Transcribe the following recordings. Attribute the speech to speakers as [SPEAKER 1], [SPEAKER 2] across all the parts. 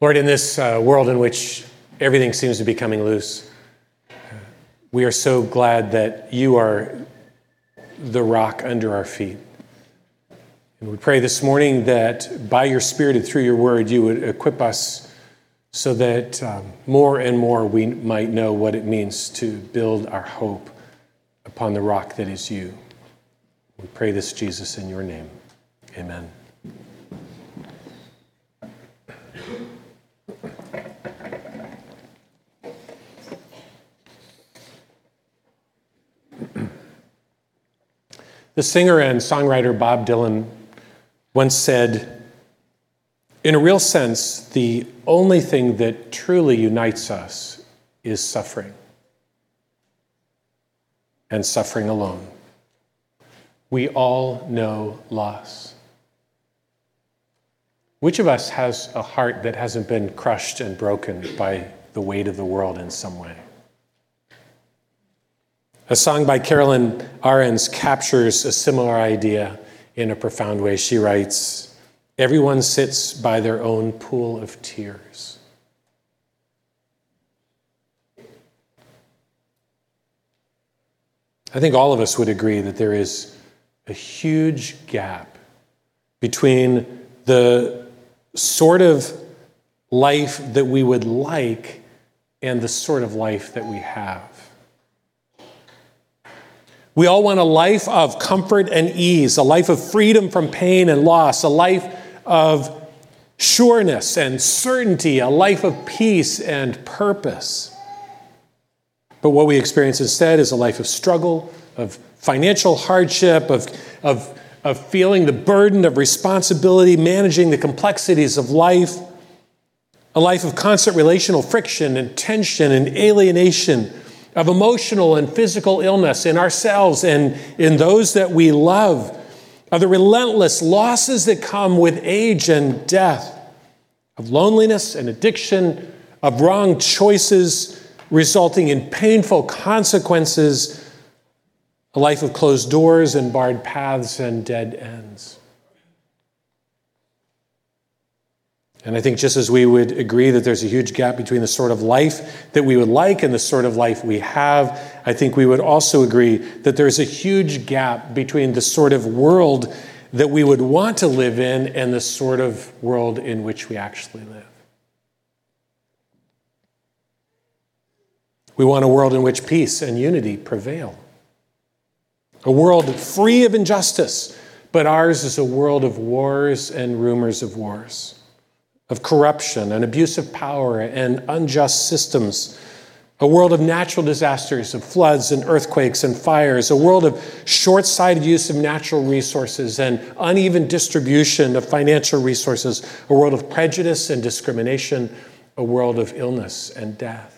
[SPEAKER 1] Lord, in this uh, world in which everything seems to be coming loose, we are so glad that you are the rock under our feet. And we pray this morning that by your Spirit and through your word, you would equip us so that um, more and more we might know what it means to build our hope upon the rock that is you. We pray this, Jesus, in your name. Amen. The singer and songwriter Bob Dylan once said, In a real sense, the only thing that truly unites us is suffering, and suffering alone. We all know loss. Which of us has a heart that hasn't been crushed and broken by the weight of the world in some way? A song by Carolyn Arends captures a similar idea in a profound way. She writes, Everyone sits by their own pool of tears. I think all of us would agree that there is a huge gap between the sort of life that we would like and the sort of life that we have. We all want a life of comfort and ease, a life of freedom from pain and loss, a life of sureness and certainty, a life of peace and purpose. But what we experience instead is a life of struggle, of financial hardship, of, of, of feeling the burden of responsibility, managing the complexities of life, a life of constant relational friction and tension and alienation of emotional and physical illness in ourselves and in those that we love, of the relentless losses that come with age and death, of loneliness and addiction, of wrong choices resulting in painful consequences, a life of closed doors and barred paths and dead ends. And I think just as we would agree that there's a huge gap between the sort of life that we would like and the sort of life we have, I think we would also agree that there's a huge gap between the sort of world that we would want to live in and the sort of world in which we actually live. We want a world in which peace and unity prevail, a world free of injustice, but ours is a world of wars and rumors of wars of corruption and abuse of power and unjust systems, a world of natural disasters, of floods and earthquakes and fires, a world of short sighted use of natural resources and uneven distribution of financial resources, a world of prejudice and discrimination, a world of illness and death.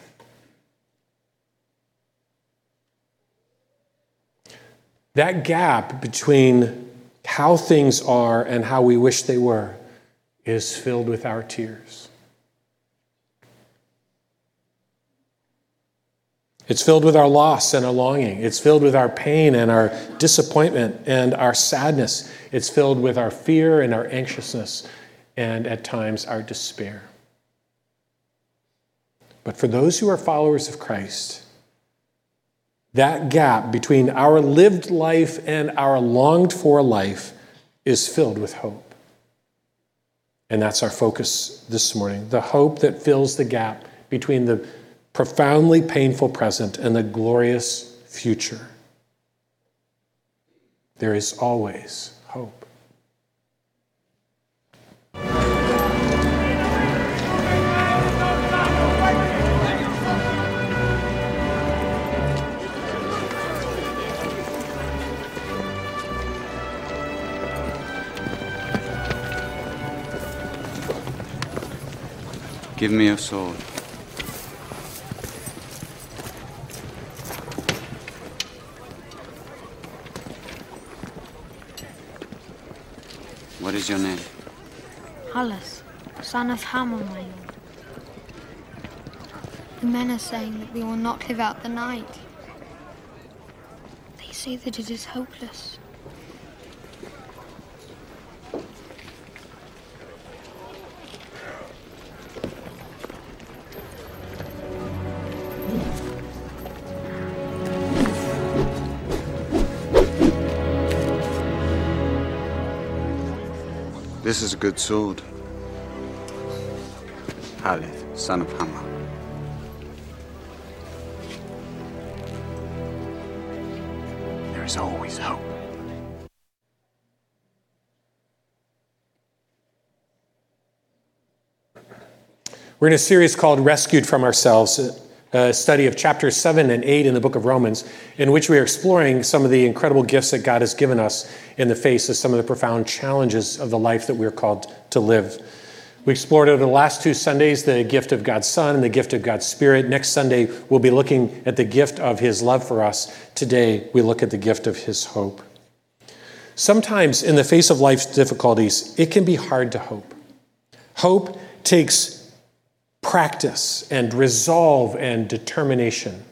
[SPEAKER 1] That gap between how things are and how we wish they were is filled with our tears. It's filled with our loss and our longing. It's filled with our pain and our disappointment and our sadness. It's filled with our fear and our anxiousness and at times our despair. But for those who are followers of Christ, that gap between our lived life and our longed for life is filled with hope. And that's our focus this morning the hope that fills the gap between the profoundly painful present and the glorious future. There is always hope.
[SPEAKER 2] Give me your sword. What is your name?
[SPEAKER 3] Haleth, son of Hama, my lord. The men are saying that we will not live out the night. They say that it is hopeless.
[SPEAKER 2] This is a good sword. Haleth, son of Hama. There is always hope.
[SPEAKER 1] We're in a series called Rescued from Ourselves, a study of chapters 7 and 8 in the book of Romans, in which we are exploring some of the incredible gifts that God has given us in the face of some of the profound challenges of the life that we're called to live. We explored over the last two Sundays the gift of God's Son and the gift of God's Spirit. Next Sunday, we'll be looking at the gift of His love for us. Today, we look at the gift of His hope. Sometimes, in the face of life's difficulties, it can be hard to hope. Hope takes practice and resolve and determination.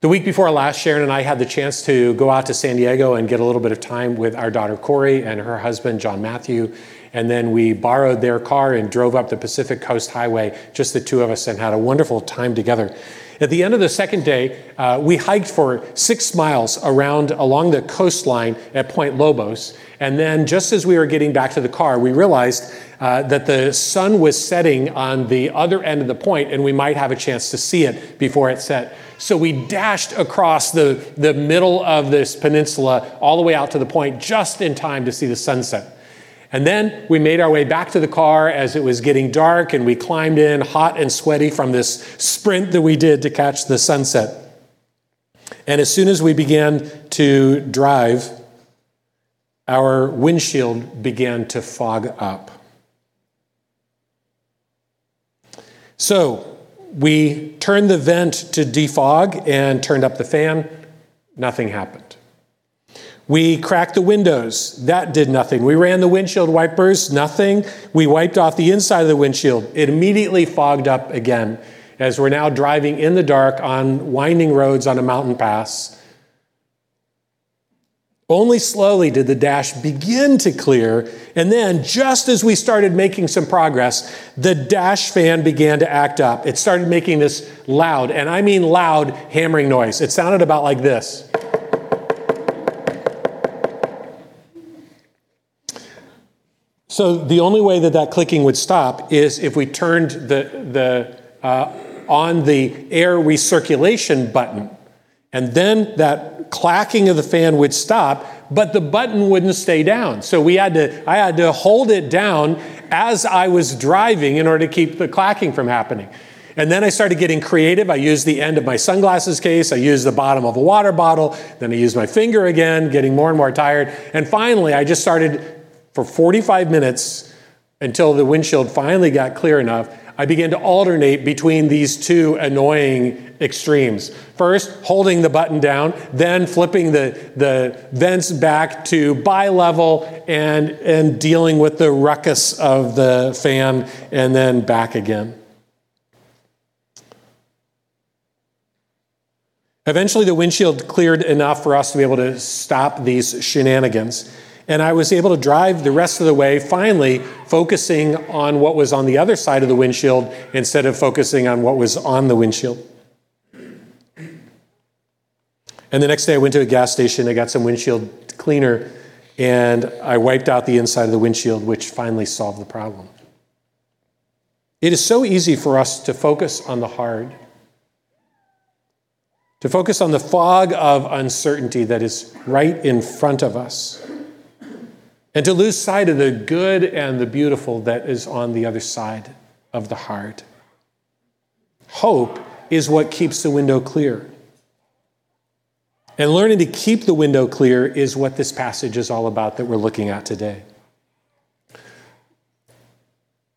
[SPEAKER 1] The week before last, Sharon and I had the chance to go out to San Diego and get a little bit of time with our daughter Corey and her husband, John Matthew. And then we borrowed their car and drove up the Pacific Coast Highway, just the two of us, and had a wonderful time together. At the end of the second day, uh, we hiked for six miles around along the coastline at Point Lobos. And then, just as we were getting back to the car, we realized uh, that the sun was setting on the other end of the point, and we might have a chance to see it before it set. So we dashed across the, the middle of this peninsula all the way out to the point just in time to see the sunset. And then we made our way back to the car as it was getting dark, and we climbed in hot and sweaty from this sprint that we did to catch the sunset. And as soon as we began to drive, our windshield began to fog up. So we turned the vent to defog and turned up the fan. Nothing happened. We cracked the windows. That did nothing. We ran the windshield wipers. Nothing. We wiped off the inside of the windshield. It immediately fogged up again as we're now driving in the dark on winding roads on a mountain pass. Only slowly did the dash begin to clear, and then, just as we started making some progress, the dash fan began to act up. It started making this loud, and I mean loud, hammering noise. It sounded about like this. So, the only way that that clicking would stop is if we turned the, the, uh, on the air recirculation button. And then that clacking of the fan would stop, but the button wouldn't stay down. So we had to, I had to hold it down as I was driving in order to keep the clacking from happening. And then I started getting creative. I used the end of my sunglasses case. I used the bottom of a water bottle. Then I used my finger again, getting more and more tired. And finally, I just started for 45 minutes until the windshield finally got clear enough. I began to alternate between these two annoying extremes. First, holding the button down, then flipping the, the vents back to bi-level and, and dealing with the ruckus of the fan, and then back again. Eventually, the windshield cleared enough for us to be able to stop these shenanigans. And I was able to drive the rest of the way, finally focusing on what was on the other side of the windshield instead of focusing on what was on the windshield. And the next day I went to a gas station, I got some windshield cleaner, and I wiped out the inside of the windshield, which finally solved the problem. It is so easy for us to focus on the hard, to focus on the fog of uncertainty that is right in front of us, and to lose sight of the good and the beautiful that is on the other side of the heart. Hope is what keeps the window clear. And learning to keep the window clear is what this passage is all about that we're looking at today.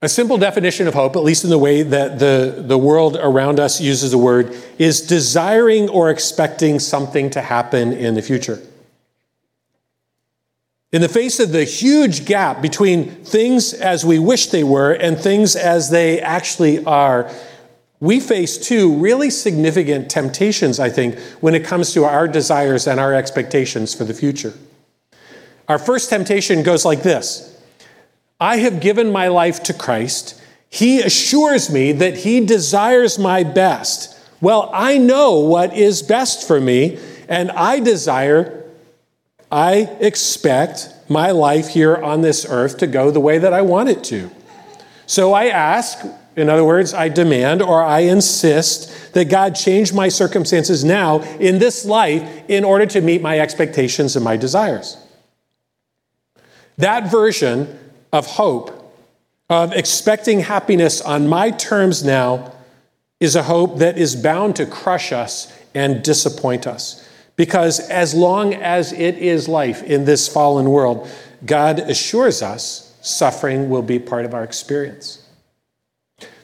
[SPEAKER 1] A simple definition of hope, at least in the way that the, the world around us uses the word, is desiring or expecting something to happen in the future. In the face of the huge gap between things as we wish they were and things as they actually are, we face two really significant temptations, I think, when it comes to our desires and our expectations for the future. Our first temptation goes like this I have given my life to Christ. He assures me that He desires my best. Well, I know what is best for me, and I desire I expect my life here on this earth to go the way that I want it to. So I ask, in other words, I demand or I insist that God change my circumstances now in this life in order to meet my expectations and my desires. That version of hope, of expecting happiness on my terms now, is a hope that is bound to crush us and disappoint us. Because as long as it is life in this fallen world, God assures us suffering will be part of our experience.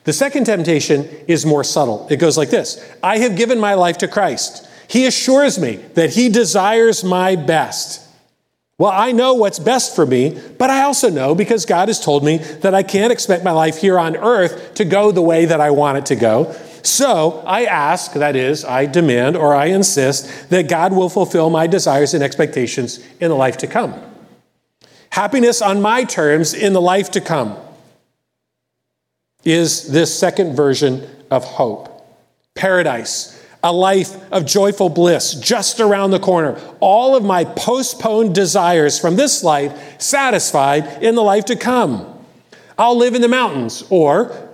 [SPEAKER 1] The second temptation is more subtle. It goes like this I have given my life to Christ. He assures me that He desires my best. Well, I know what's best for me, but I also know because God has told me that I can't expect my life here on earth to go the way that I want it to go. So I ask, that is, I demand or I insist that God will fulfill my desires and expectations in the life to come. Happiness on my terms in the life to come is this second version of hope. Paradise, a life of joyful bliss just around the corner. All of my postponed desires from this life satisfied in the life to come. I'll live in the mountains or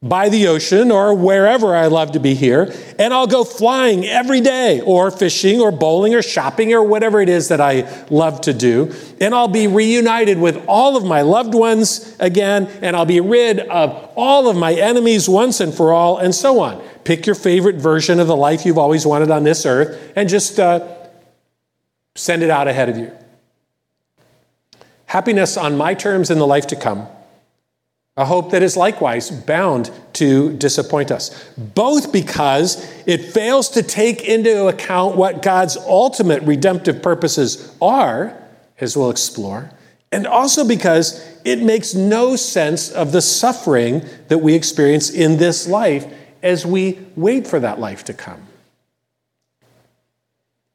[SPEAKER 1] by the ocean or wherever I love to be here, and I'll go flying every day, or fishing, or bowling, or shopping, or whatever it is that I love to do. And I'll be reunited with all of my loved ones again, and I'll be rid of all of my enemies once and for all, and so on. Pick your favorite version of the life you've always wanted on this earth, and just uh, send it out ahead of you. Happiness on my terms in the life to come a hope that is likewise bound to disappoint us, both because it fails to take into account what God's ultimate redemptive purposes are, as we'll explore, and also because it makes no sense of the suffering that we experience in this life as we wait for that life to come.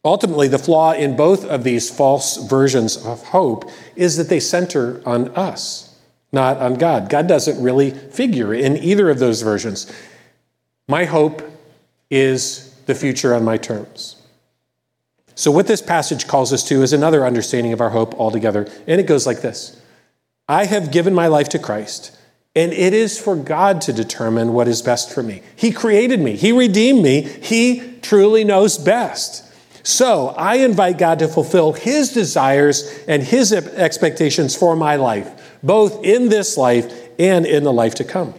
[SPEAKER 1] Ultimately, the flaw in both of these false versions of hope is that they center on us not on God. God doesn't really figure in either of those versions. My hope is the future on my terms. So, what this passage calls us to is another understanding of our hope altogether. And it goes like this I have given my life to Christ, and it is for God to determine what is best for me. He created me, He redeemed me, He truly knows best. So, I invite God to fulfill His desires and His expectations for my life both in this life and in the life to come.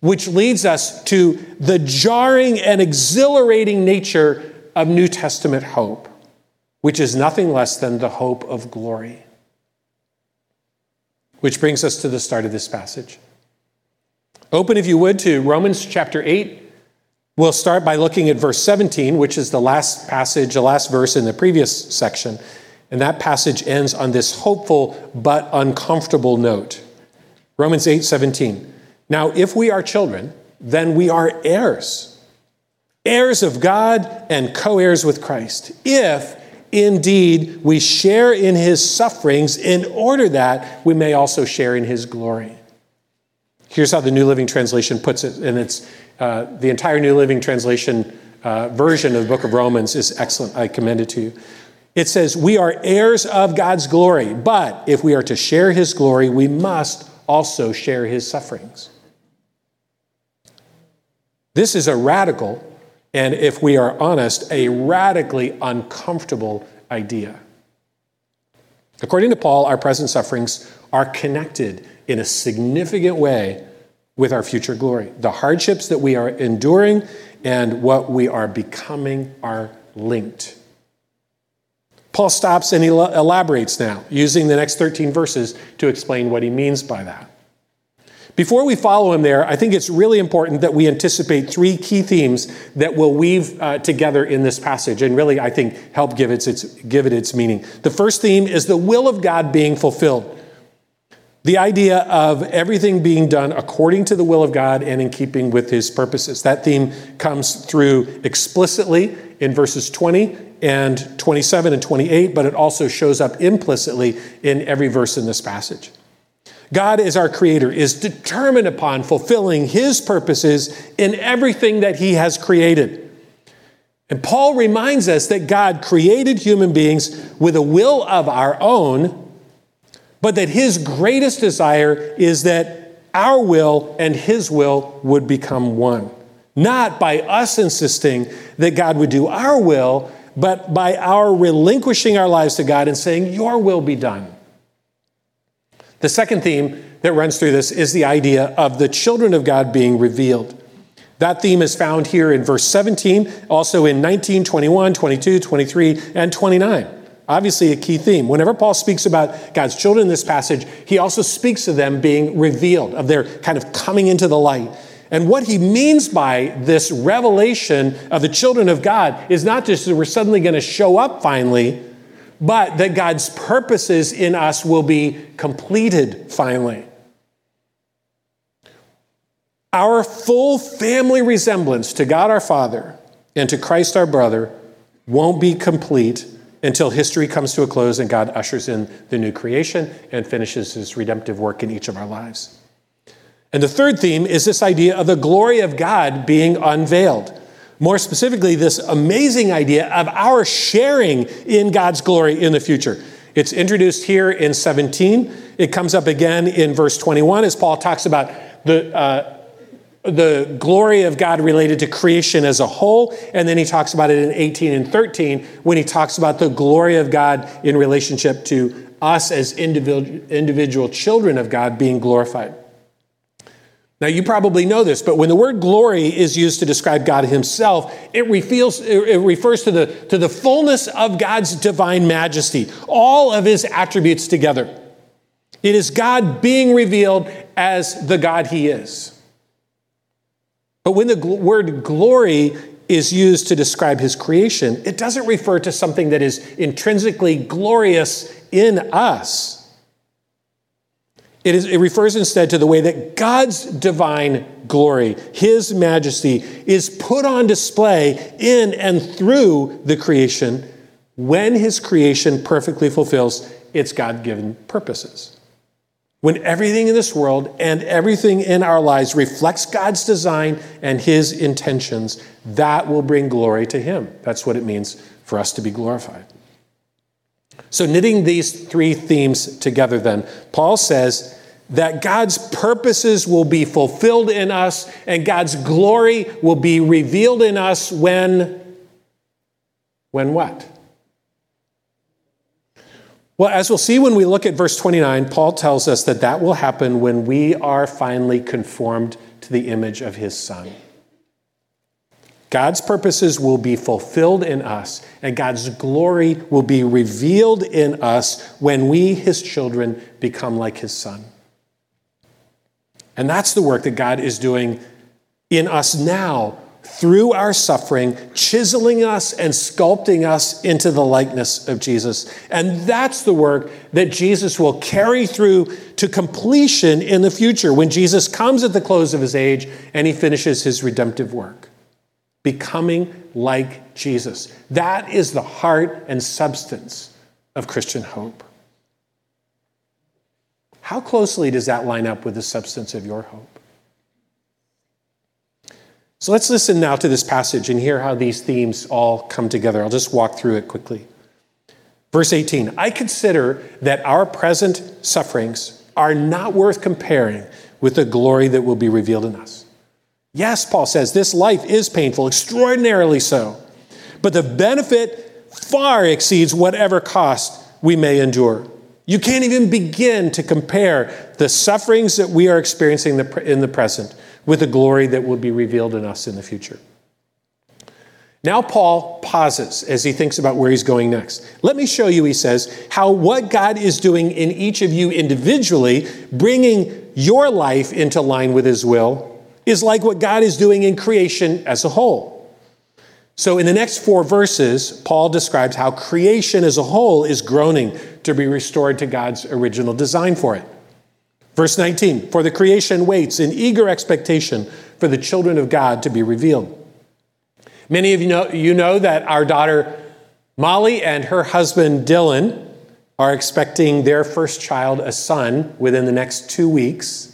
[SPEAKER 1] Which leads us to the jarring and exhilarating nature of New Testament hope, which is nothing less than the hope of glory. Which brings us to the start of this passage. Open, if you would, to Romans chapter 8. We'll start by looking at verse 17, which is the last passage, the last verse in the previous section. And that passage ends on this hopeful but uncomfortable note. Romans 8 17. Now, if we are children, then we are heirs, heirs of God and co heirs with Christ, if indeed we share in his sufferings, in order that we may also share in his glory. Here's how the New Living Translation puts it, and it's uh, the entire New Living Translation uh, version of the book of Romans is excellent. I commend it to you. It says, We are heirs of God's glory, but if we are to share his glory, we must also share his sufferings. This is a radical, and if we are honest, a radically uncomfortable idea. According to Paul, our present sufferings are connected in a significant way with our future glory. The hardships that we are enduring and what we are becoming are linked. Paul stops and he elaborates now, using the next 13 verses to explain what he means by that. Before we follow him there, I think it's really important that we anticipate three key themes that will weave uh, together in this passage and really, I think, help give it, its, give it its meaning. The first theme is the will of God being fulfilled. The idea of everything being done according to the will of God and in keeping with his purposes. That theme comes through explicitly in verses 20 and 27 and 28, but it also shows up implicitly in every verse in this passage. God, as our creator, is determined upon fulfilling his purposes in everything that he has created. And Paul reminds us that God created human beings with a will of our own, but that his greatest desire is that our will and his will would become one. Not by us insisting that God would do our will, but by our relinquishing our lives to God and saying, Your will be done. The second theme that runs through this is the idea of the children of God being revealed. That theme is found here in verse 17, also in 19, 21, 22, 23, and 29. Obviously, a key theme. Whenever Paul speaks about God's children in this passage, he also speaks of them being revealed, of their kind of coming into the light. And what he means by this revelation of the children of God is not just that we're suddenly going to show up finally, but that God's purposes in us will be completed finally. Our full family resemblance to God our Father and to Christ our brother won't be complete until history comes to a close and God ushers in the new creation and finishes his redemptive work in each of our lives. And the third theme is this idea of the glory of God being unveiled. More specifically, this amazing idea of our sharing in God's glory in the future. It's introduced here in 17. It comes up again in verse 21 as Paul talks about the, uh, the glory of God related to creation as a whole. And then he talks about it in 18 and 13 when he talks about the glory of God in relationship to us as individual, individual children of God being glorified. Now, you probably know this, but when the word glory is used to describe God himself, it, refers, it refers to the, to the fullness of God's divine majesty, all of his attributes together. It is God being revealed as the God he is. But when the gl- word glory is used to describe his creation, it doesn't refer to something that is intrinsically glorious in us. It, is, it refers instead to the way that God's divine glory, his majesty, is put on display in and through the creation when his creation perfectly fulfills its God given purposes. When everything in this world and everything in our lives reflects God's design and His intentions, that will bring glory to Him. That's what it means for us to be glorified. So, knitting these three themes together, then, Paul says that God's purposes will be fulfilled in us and God's glory will be revealed in us when, when what? Well, as we'll see when we look at verse 29, Paul tells us that that will happen when we are finally conformed to the image of his Son. God's purposes will be fulfilled in us, and God's glory will be revealed in us when we, his children, become like his Son. And that's the work that God is doing in us now through our suffering, chiseling us and sculpting us into the likeness of Jesus. And that's the work that Jesus will carry through to completion in the future when Jesus comes at the close of his age and he finishes his redemptive work. Becoming like Jesus. That is the heart and substance of Christian hope. How closely does that line up with the substance of your hope? So let's listen now to this passage and hear how these themes all come together. I'll just walk through it quickly. Verse 18 I consider that our present sufferings are not worth comparing with the glory that will be revealed in us. Yes, Paul says, this life is painful, extraordinarily so, but the benefit far exceeds whatever cost we may endure. You can't even begin to compare the sufferings that we are experiencing in the present with the glory that will be revealed in us in the future. Now, Paul pauses as he thinks about where he's going next. Let me show you, he says, how what God is doing in each of you individually, bringing your life into line with his will, is like what God is doing in creation as a whole. So, in the next four verses, Paul describes how creation as a whole is groaning to be restored to God's original design for it. Verse 19 For the creation waits in eager expectation for the children of God to be revealed. Many of you know, you know that our daughter Molly and her husband Dylan are expecting their first child, a son, within the next two weeks.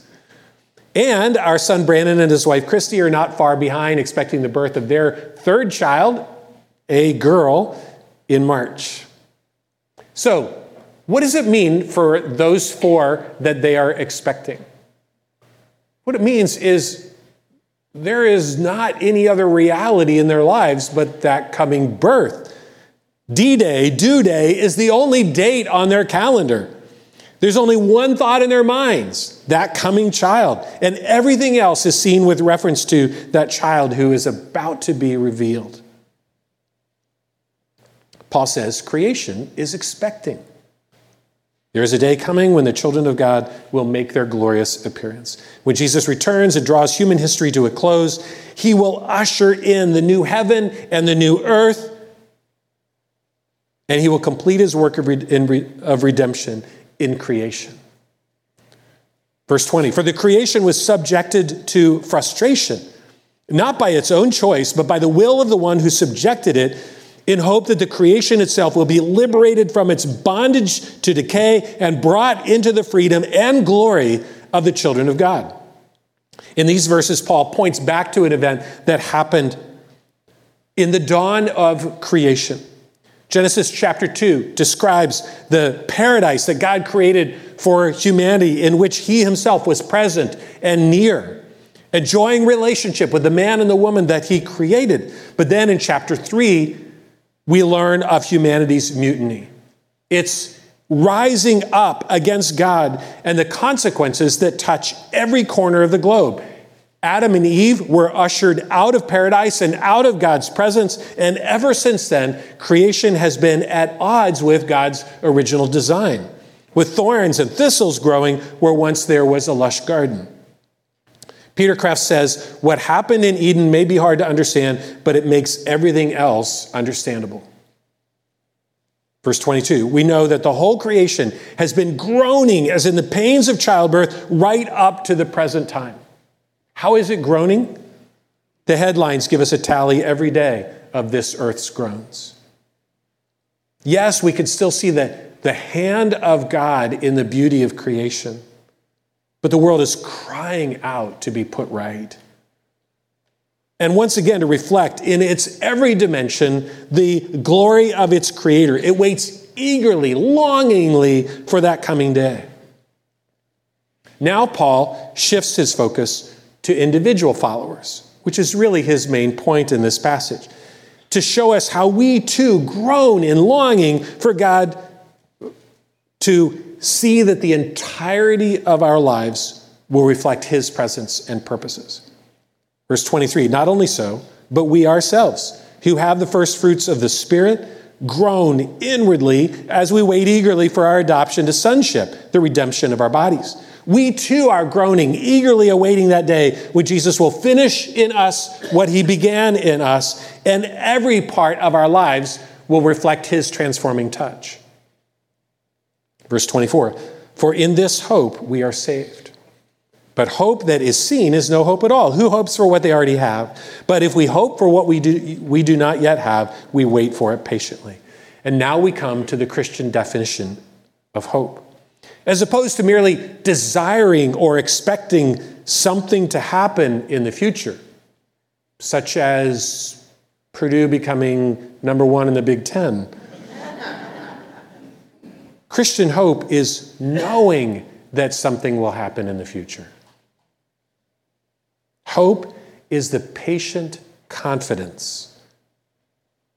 [SPEAKER 1] And our son Brandon and his wife Christy are not far behind, expecting the birth of their third child a girl in March. So, what does it mean for those four that they are expecting? What it means is there is not any other reality in their lives but that coming birth. D Day, due day, is the only date on their calendar. There's only one thought in their minds that coming child. And everything else is seen with reference to that child who is about to be revealed. Paul says creation is expecting. There is a day coming when the children of God will make their glorious appearance. When Jesus returns and draws human history to a close, he will usher in the new heaven and the new earth, and he will complete his work of, redemption in creation. Verse 20 For the creation was subjected to frustration, not by its own choice, but by the will of the one who subjected it in hope that the creation itself will be liberated from its bondage to decay and brought into the freedom and glory of the children of God. In these verses, Paul points back to an event that happened in the dawn of creation. Genesis chapter 2 describes the paradise that God created for humanity in which he himself was present and near, enjoying relationship with the man and the woman that he created. But then in chapter 3, we learn of humanity's mutiny. It's rising up against God and the consequences that touch every corner of the globe. Adam and Eve were ushered out of paradise and out of God's presence, and ever since then, creation has been at odds with God's original design, with thorns and thistles growing where once there was a lush garden. Peter Kreeft says, What happened in Eden may be hard to understand, but it makes everything else understandable. Verse 22, we know that the whole creation has been groaning as in the pains of childbirth right up to the present time. How is it groaning? The headlines give us a tally every day of this earth's groans. Yes, we can still see the, the hand of God in the beauty of creation. But the world is crying out to be put right. And once again, to reflect in its every dimension the glory of its creator. It waits eagerly, longingly for that coming day. Now, Paul shifts his focus to individual followers, which is really his main point in this passage, to show us how we too groan in longing for God to see that the entirety of our lives will reflect His presence and purposes. Verse 23 Not only so, but we ourselves, who have the first fruits of the Spirit, groan inwardly as we wait eagerly for our adoption to sonship, the redemption of our bodies. We too are groaning, eagerly awaiting that day when Jesus will finish in us what he began in us, and every part of our lives will reflect his transforming touch. Verse 24 For in this hope we are saved. But hope that is seen is no hope at all. Who hopes for what they already have? But if we hope for what we do, we do not yet have, we wait for it patiently. And now we come to the Christian definition of hope. As opposed to merely desiring or expecting something to happen in the future, such as Purdue becoming number one in the Big Ten Christian hope is knowing that something will happen in the future. Hope is the patient confidence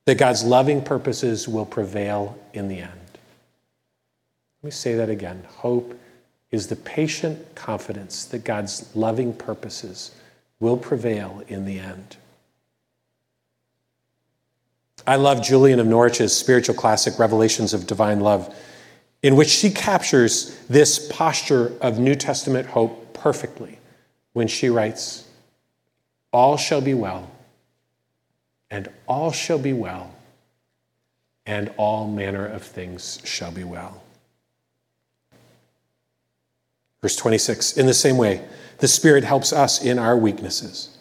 [SPEAKER 1] that God's loving purposes will prevail in the end. Let me say that again. Hope is the patient confidence that God's loving purposes will prevail in the end. I love Julian of Norwich's spiritual classic, Revelations of Divine Love in which she captures this posture of New Testament hope perfectly when she writes, All shall be well, and all shall be well, and all manner of things shall be well. Verse 26 In the same way, the Spirit helps us in our weaknesses.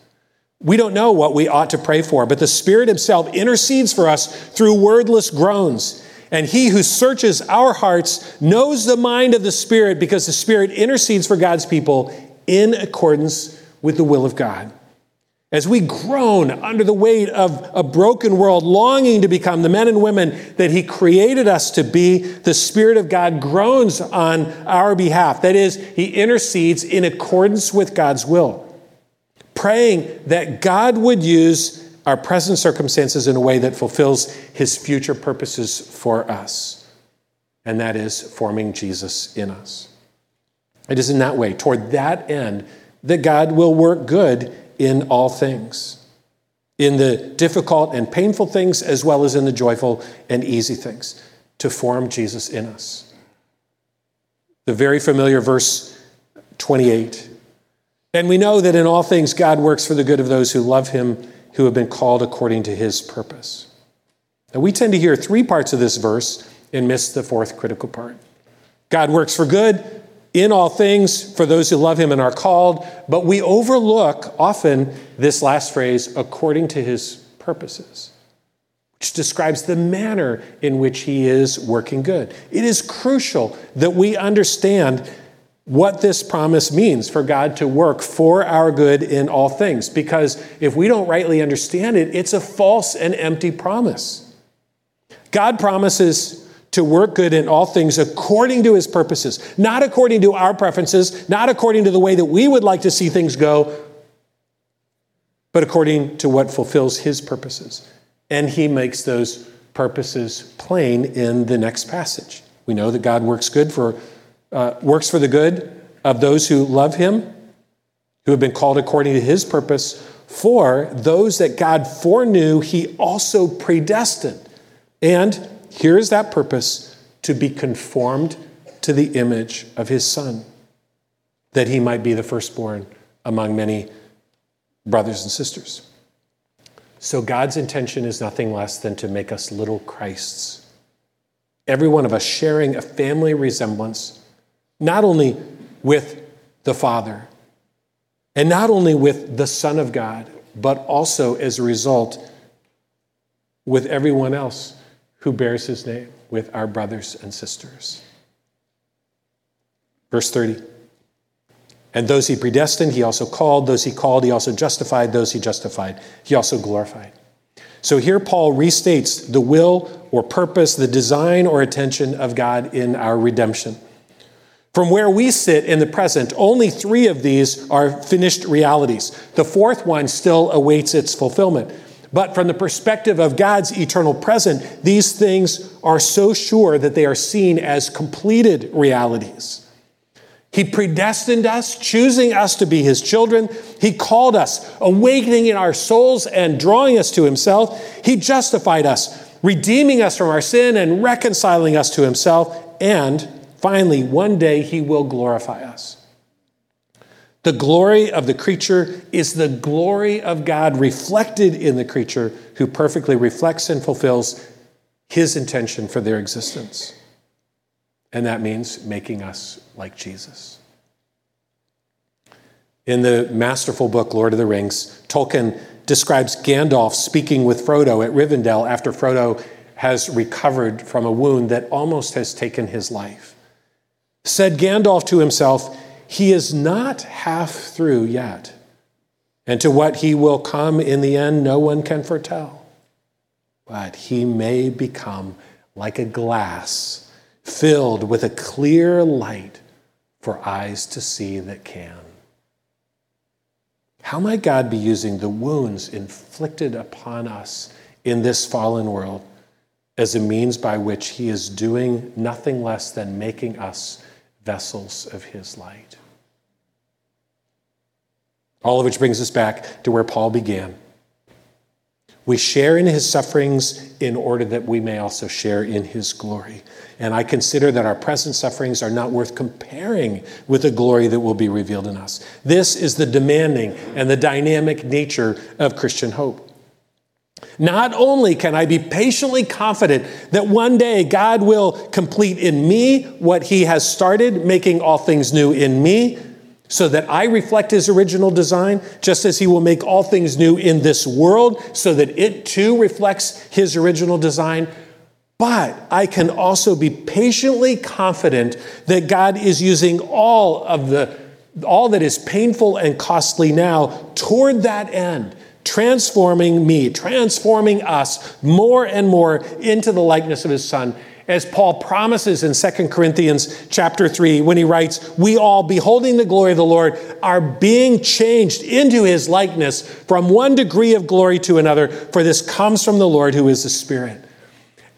[SPEAKER 1] We don't know what we ought to pray for, but the Spirit Himself intercedes for us through wordless groans. And he who searches our hearts knows the mind of the Spirit because the Spirit intercedes for God's people in accordance with the will of God. As we groan under the weight of a broken world, longing to become the men and women that He created us to be, the Spirit of God groans on our behalf. That is, He intercedes in accordance with God's will, praying that God would use our present circumstances in a way that fulfills His future purposes for us, and that is forming Jesus in us. It is in that way, toward that end, that God will work good in all things, in the difficult and painful things, as well as in the joyful and easy things, to form Jesus in us. The very familiar verse 28. And we know that in all things God works for the good of those who love him, who have been called according to his purpose. Now, we tend to hear three parts of this verse and miss the fourth critical part. God works for good, in all things for those who love him and are called, but we overlook often this last phrase, according to his purposes, which describes the manner in which he is working good. It is crucial that we understand what this promise means for God to work for our good in all things, because if we don't rightly understand it, it's a false and empty promise. God promises to work good in all things according to his purposes, not according to our preferences, not according to the way that we would like to see things go, but according to what fulfills his purposes. And he makes those purposes plain in the next passage. We know that God works good for uh, works for the good of those who love him, who have been called according to his purpose. For those that God foreknew, he also predestined. And here is that purpose to be conformed to the image of his son, that he might be the firstborn among many brothers and sisters. So God's intention is nothing less than to make us little Christs. Every one of us sharing a family resemblance, not only with the Father, and not only with the Son of God, but also as a result with everyone else who bears his name with our brothers and sisters. Verse 30. And those he predestined, he also called. Those he called, he also justified. Those he justified, he also glorified. So here Paul restates the will or purpose, the design or attention of God in our redemption. From where we sit in the present, only three of these are finished realities. The fourth one still awaits its fulfillment. But from the perspective of God's eternal present, these things are so sure that they are seen as completed realities. He predestined us, choosing us to be his children. He called us, awakening in our souls and drawing us to himself. He justified us, redeeming us from our sin and reconciling us to himself. And finally, one day he will glorify us. The glory of the creature is the glory of God reflected in the creature who perfectly reflects and fulfills his intention for their existence. And that means making us like Jesus. In the masterful book, Lord of the Rings, Tolkien describes Gandalf speaking with Frodo at Rivendell after Frodo has recovered from a wound that almost has taken his life. Said Gandalf to himself, he is not half through yet. And to what he will come in the end, no one can foretell. But he may become like a glass filled with a clear light for eyes to see that can. How might God be using the wounds inflicted upon us in this fallen world as a means by which he is doing nothing less than making us vessels of his light? All of which brings us back to where Paul began. We share in his sufferings in order that we may also share in his glory. And I consider that our present sufferings are not worth comparing with the glory that will be revealed in us. This is the demanding and the dynamic nature of Christian hope. Not only can I be patiently confident that one day God will complete in me what he has started, making all things new in me, so that I reflect his original design, just as he will make all things new in this world, so that it too reflects his original design. But I can also be patiently confident that God is using all of the all that is painful and costly now toward that end transforming me, transforming us more and more into the likeness of his son. As Paul promises in 2 Corinthians chapter 3 when he writes, "We all beholding the glory of the Lord are being changed into his likeness from one degree of glory to another, for this comes from the Lord who is the Spirit."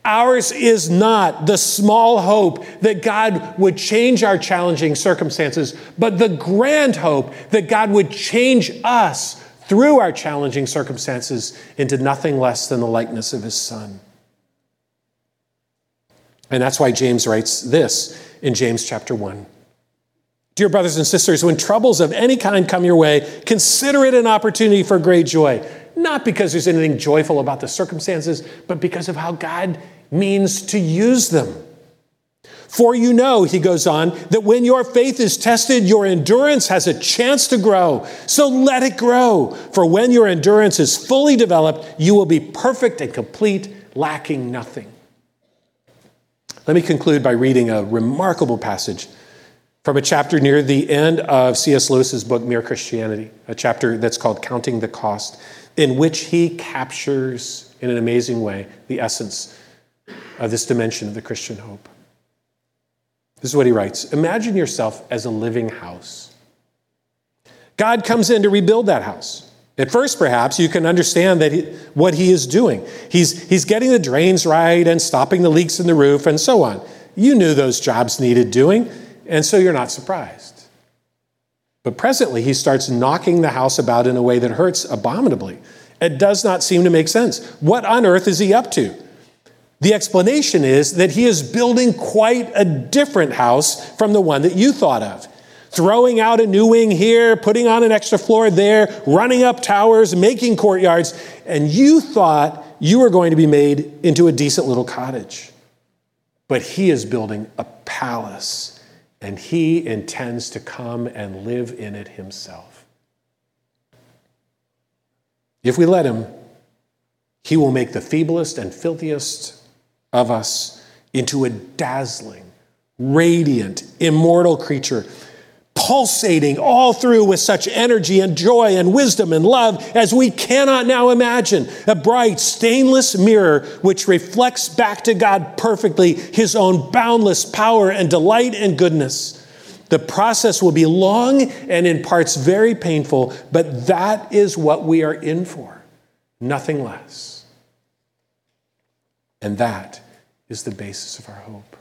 [SPEAKER 1] Ours is not the small hope that God would change our challenging circumstances, but the grand hope that God would change us through our challenging circumstances into nothing less than the likeness of his son. And that's why James writes this in James chapter 1. Dear brothers and sisters, when troubles of any kind come your way, consider it an opportunity for great joy. Not because there's anything joyful about the circumstances, but because of how God means to use them. For you know, he goes on, that when your faith is tested, your endurance has a chance to grow. So let it grow. For when your endurance is fully developed, you will be perfect and complete, lacking nothing. Let me conclude by reading a remarkable passage from a chapter near the end of C.S. Lewis's book, Mere Christianity, a chapter that's called Counting the Cost, in which he captures in an amazing way the essence of this dimension of the Christian hope. This is what he writes Imagine yourself as a living house. God comes in to rebuild that house. At first, perhaps, you can understand that he, what he is doing. He's, he's getting the drains right and stopping the leaks in the roof and so on. You knew those jobs needed doing, and so you're not surprised. But presently, he starts knocking the house about in a way that hurts abominably. It does not seem to make sense. What on earth is he up to? The explanation is that he is building quite a different house from the one that you thought of. Throwing out a new wing here, putting on an extra floor there, running up towers, making courtyards, and you thought you were going to be made into a decent little cottage. But he is building a palace, and he intends to come and live in it himself. If we let him, he will make the feeblest and filthiest of us into a dazzling, radiant, immortal creature, pulsating all through with such energy and joy and wisdom and love as we cannot now imagine. A bright, stainless mirror which reflects back to God perfectly his own boundless power and delight and goodness. The process will be long and in parts very painful, but that is what we are in for, nothing less. And that is the basis of our hope.